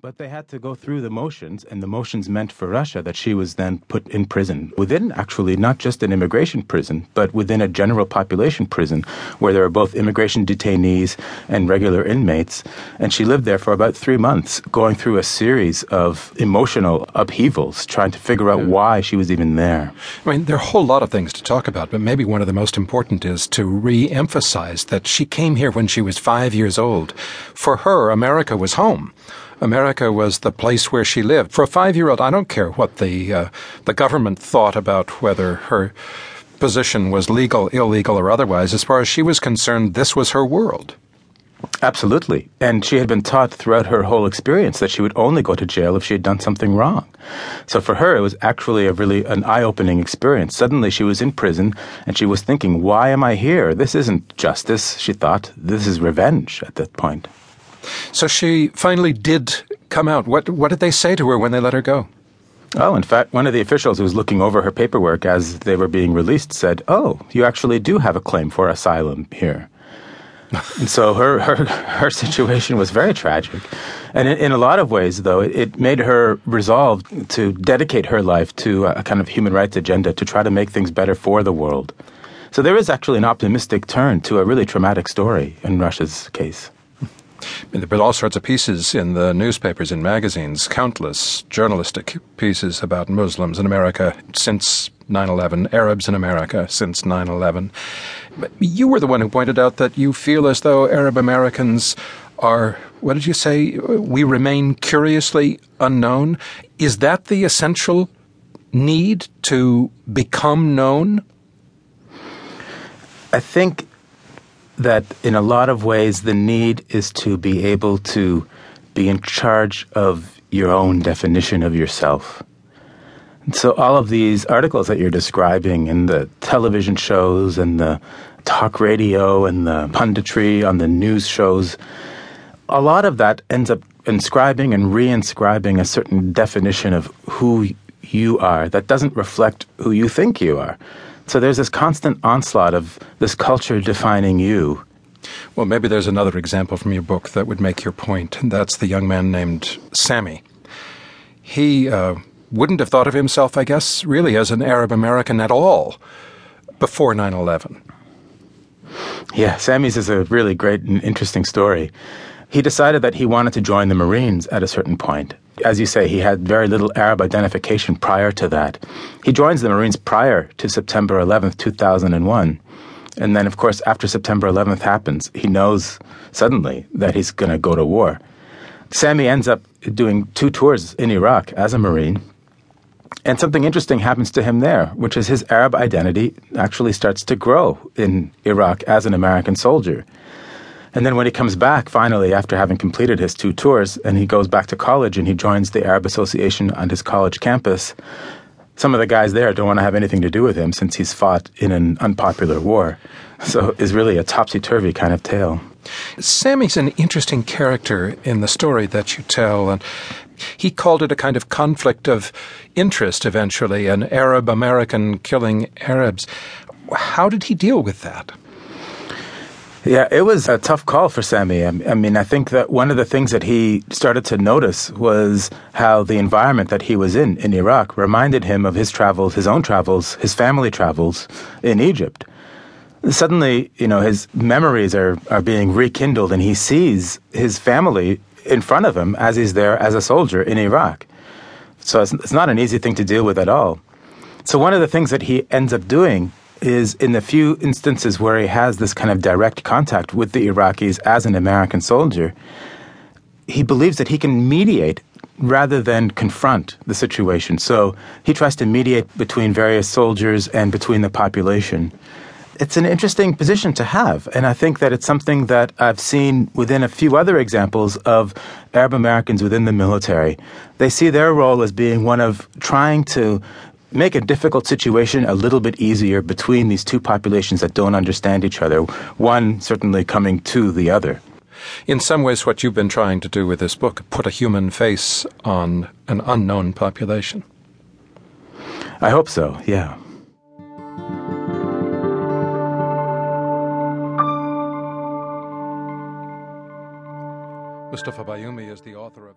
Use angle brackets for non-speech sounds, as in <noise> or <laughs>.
But they had to go through the motions, and the motions meant for Rasha that she was then put in prison within actually not just an immigration prison, but within a general population prison where there are both immigration detainees and regular inmates. And she lived there for about three months, going through a series of emotional upheavals, trying to figure out why she was even there. I mean, there are a whole lot of things to talk about, but maybe one of the most important is to re emphasize that she came here when she was five years old. For her, America was home. America was the place where she lived. For a five-year-old, I don't care what the uh, the government thought about whether her position was legal, illegal, or otherwise. As far as she was concerned, this was her world. Absolutely. And she had been taught throughout her whole experience that she would only go to jail if she had done something wrong. So for her, it was actually a really an eye-opening experience. Suddenly she was in prison and she was thinking, why am I here? This isn't justice, she thought. This is revenge at that point. So she finally did come out. What what did they say to her when they let her go? Oh, in fact, one of the officials who was looking over her paperwork as they were being released said, "Oh, you actually do have a claim for asylum here." <laughs> and so her, her her situation was very tragic, and in, in a lot of ways, though, it, it, made her resolve to dedicate her life to a kind of human rights agenda to try to make things better for the world. So there is actually an optimistic turn to a really traumatic story in Rasha's case. There have been all sorts of pieces in the newspapers and magazines, countless journalistic pieces about Muslims in America since 9 11, Arabs in America since 9 11. You were the one who pointed out that you feel as though Arab Americans are, what did you say? We remain curiously unknown. Is that the essential need to become known? I think that in a lot of ways the need is to be able to be in charge of your own definition of yourself. And so all of these articles that you're describing and the television shows and the talk radio and the punditry on the news shows, a lot of that ends up inscribing and reinscribing a certain definition of who you are that doesn't reflect who you think you are. So there's this constant onslaught of this culture defining you. Well, maybe there's another example from your book that would make your and That's the young man named Sammy. He uh, wouldn't have thought of himself, I guess, really as an Arab American at all before 9 11. Yeah, Sammy's is a really great and interesting story. He decided that he wanted to join the Marines at a certain point. As you say, he had very little Arab identification prior to that. He joins the Marines prior to September 11th, 2001. And then, of course, after September 11th happens, he knows suddenly that he's going to go to war. Sammy ends up doing two tours in Iraq as a Marine. And something interesting happens to him there, which is his Arab identity actually starts to grow in Iraq as an American soldier. And then when he comes back, finally, after having completed his two tours, and he goes back to college and he joins the Arab Association on his college campus, some of the guys there don't want to have anything to do with him since he's fought in an unpopular war. So it's really a topsy turvy kind of tale. Sammy's an interesting character in the story that you tell, and he called it a kind of conflict of interest eventually, an Arab American killing Arabs. How did he deal with that? Yeah, it was a tough call for Sammy. I mean, I think that one of the things that he started to notice was how the environment that he was in in Iraq reminded him of his travels, his own travels, his family travels in Egypt. Suddenly, you know, his memories are, are being rekindled and he sees his family in front of him as he's there as a soldier in Iraq. So it's, it's not an easy thing to deal with at all. So one of the things that he ends up doing is in the few instances where he has this kind of direct contact with the Iraqis as an American soldier, he believes that he can mediate rather than confront the situation. So he tries to mediate between various soldiers and between the population. It's an interesting position to have, and I think that it's something that I've seen within a few other examples of Arab Americans within the military. They see their role as being one of trying to make a difficult situation a little bit easier between these two populations that don't understand each other, one certainly coming to the other. In some ways, what you've been trying to do with this book, put a human face on an unknown population. I hope so, yeah. Moustafa Bayoumi is the author of